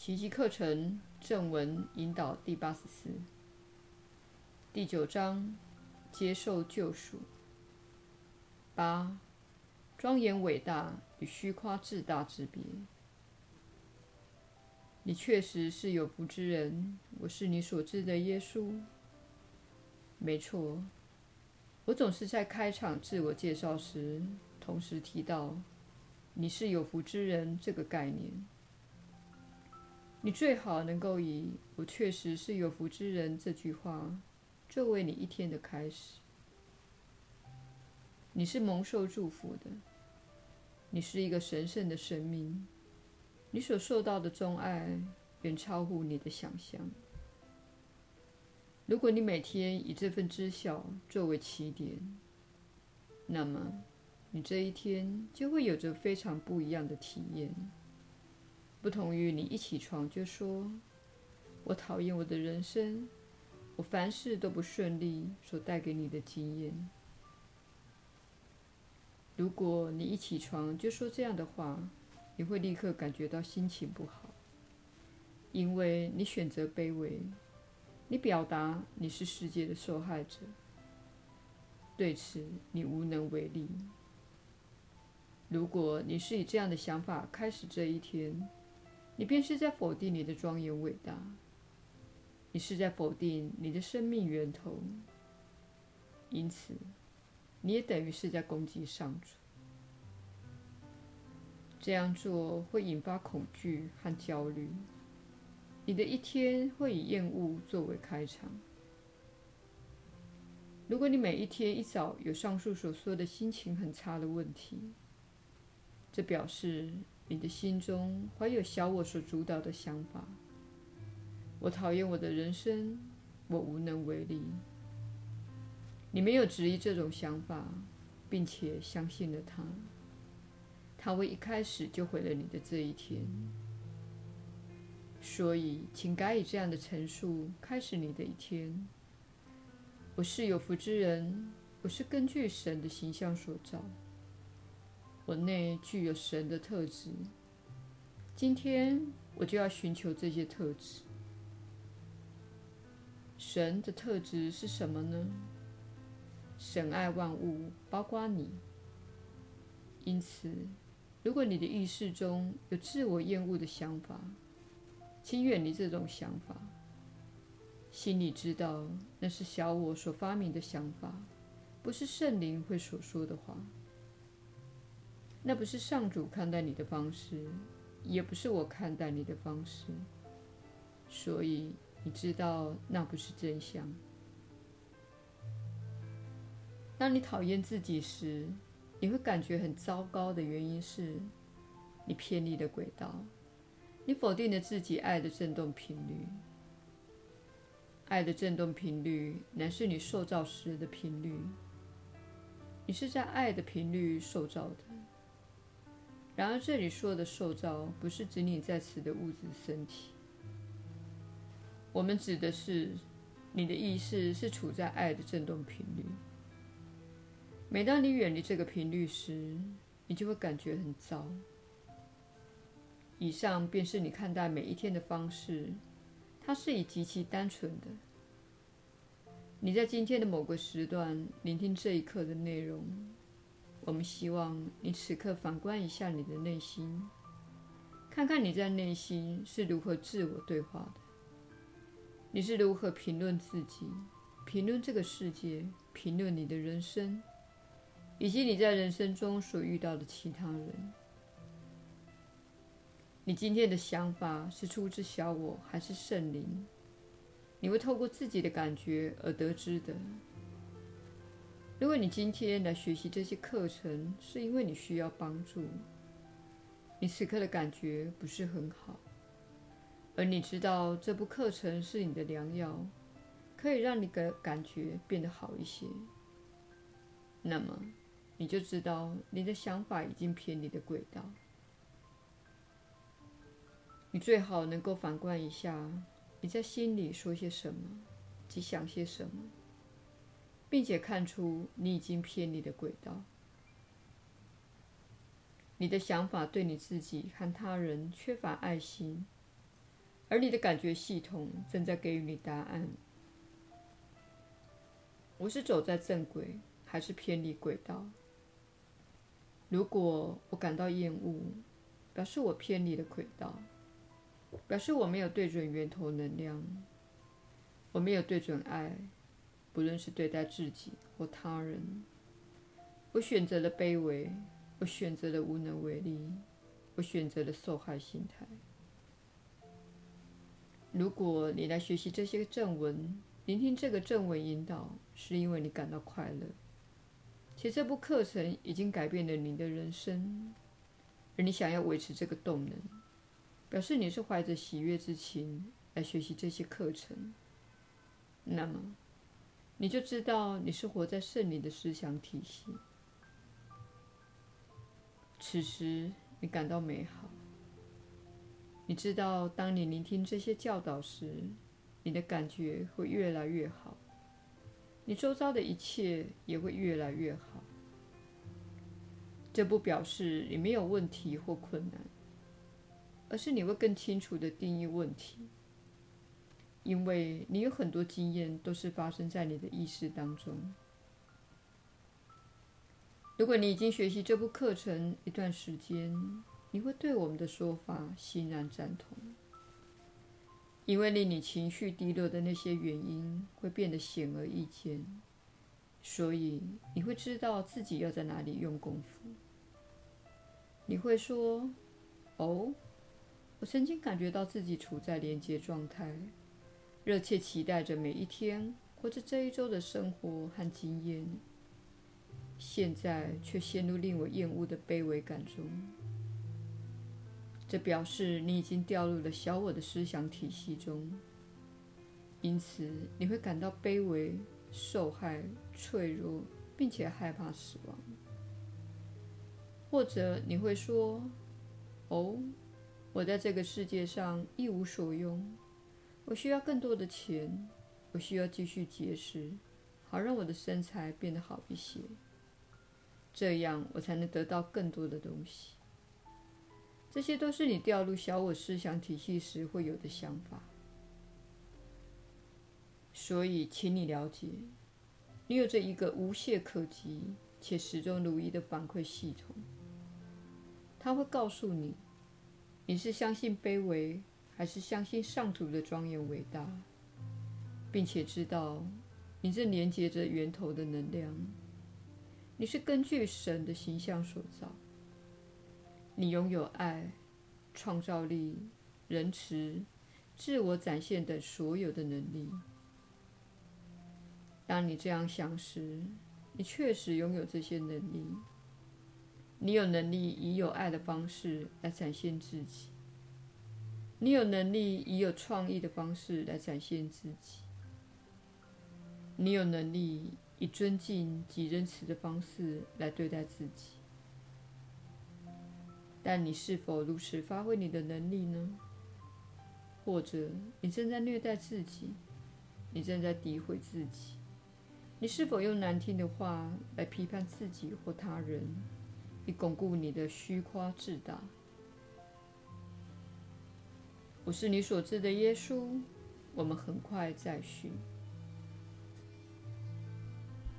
奇迹课程正文引导第八十四，第九章：接受救赎。八，庄严伟大与虚夸自大之别。你确实是有福之人，我是你所知的耶稣。没错，我总是在开场自我介绍时，同时提到“你是有福之人”这个概念。你最好能够以“我确实是有福之人”这句话作为你一天的开始。你是蒙受祝福的，你是一个神圣的生命。你所受到的钟爱远超乎你的想象。如果你每天以这份知晓作为起点，那么你这一天就会有着非常不一样的体验。不同于你一起床就说“我讨厌我的人生，我凡事都不顺利”所带给你的经验。如果你一起床就说这样的话，你会立刻感觉到心情不好，因为你选择卑微，你表达你是世界的受害者，对此你无能为力。如果你是以这样的想法开始这一天，你便是在否定你的庄严伟大，你是在否定你的生命源头，因此你也等于是在攻击上主。这样做会引发恐惧和焦虑。你的一天会以厌恶作为开场。如果你每一天一早有上述所说的心情很差的问题，这表示你的心中怀有小我所主导的想法。我讨厌我的人生，我无能为力。你没有质疑这种想法，并且相信了它。他会一开始就毁了你的这一天，所以请改以这样的陈述开始你的一天。我是有福之人，我是根据神的形象所造，我内具有神的特质。今天我就要寻求这些特质。神的特质是什么呢？神爱万物，包括你。因此。如果你的意识中有自我厌恶的想法，请远离这种想法。心里知道那是小我所发明的想法，不是圣灵会所说的话。那不是上主看待你的方式，也不是我看待你的方式。所以你知道那不是真相。当你讨厌自己时，你会感觉很糟糕的原因是，你偏离了轨道，你否定了自己爱的振动频率。爱的振动频率乃是你受造时的频率，你是在爱的频率受造的。然而，这里说的受造不是指你在此的物质身体，我们指的是你的意识是处在爱的振动频率。每当你远离这个频率时，你就会感觉很糟。以上便是你看待每一天的方式，它是以极其单纯的。你在今天的某个时段聆听这一刻的内容，我们希望你此刻反观一下你的内心，看看你在内心是如何自我对话的，你是如何评论自己、评论这个世界、评论你的人生。以及你在人生中所遇到的其他人，你今天的想法是出自小我还是圣灵？你会透过自己的感觉而得知的。如果你今天来学习这些课程，是因为你需要帮助，你此刻的感觉不是很好，而你知道这部课程是你的良药，可以让你的感觉变得好一些，那么。你就知道你的想法已经偏离了轨道。你最好能够反观一下你在心里说些什么及想些什么，并且看出你已经偏离了轨道。你的想法对你自己和他人缺乏爱心，而你的感觉系统正在给予你答案。我是走在正轨，还是偏离轨道？如果我感到厌恶，表示我偏离了轨道，表示我没有对准源头能量，我没有对准爱，不论是对待自己或他人。我选择了卑微，我选择了无能为力，我选择了受害心态。如果你来学习这些正文，聆听这个正文引导，是因为你感到快乐，且这部课程已经改变了你的人生，而你想要维持这个动能，表示你是怀着喜悦之情来学习这些课程，那么你就知道你是活在圣灵的思想体系。此时你感到美好。你知道，当你聆听这些教导时，你的感觉会越来越好，你周遭的一切也会越来越好。这不表示你没有问题或困难，而是你会更清楚地定义问题，因为你有很多经验都是发生在你的意识当中。如果你已经学习这部课程一段时间，你会对我们的说法欣然赞同，因为令你情绪低落的那些原因会变得显而易见，所以你会知道自己要在哪里用功夫。你会说：“哦，我曾经感觉到自己处在连接状态，热切期待着每一天或者这一周的生活和经验，现在却陷入令我厌恶的卑微感中。”这表示你已经掉入了小我的思想体系中，因此你会感到卑微、受害、脆弱，并且害怕死亡。或者你会说：“哦，我在这个世界上一无所用，我需要更多的钱，我需要继续节食，好让我的身材变得好一些，这样我才能得到更多的东西。”这些都是你掉入小我思想体系时会有的想法，所以，请你了解，你有着一个无懈可击且始终如一的反馈系统。它会告诉你，你是相信卑微，还是相信上主的庄严伟大，并且知道你正连接着源头的能量。你是根据神的形象所造。你拥有爱、创造力、仁慈、自我展现等所有的能力。当你这样想时，你确实拥有这些能力。你有能力以有爱的方式来展现自己。你有能力以有创意的方式来展现自己。你有能力以尊敬及仁慈的方式来对待自己。但你是否如此发挥你的能力呢？或者你正在虐待自己，你正在诋毁自己，你是否用难听的话来批判自己或他人，以巩固你的虚夸自大？我是你所知的耶稣。我们很快再续。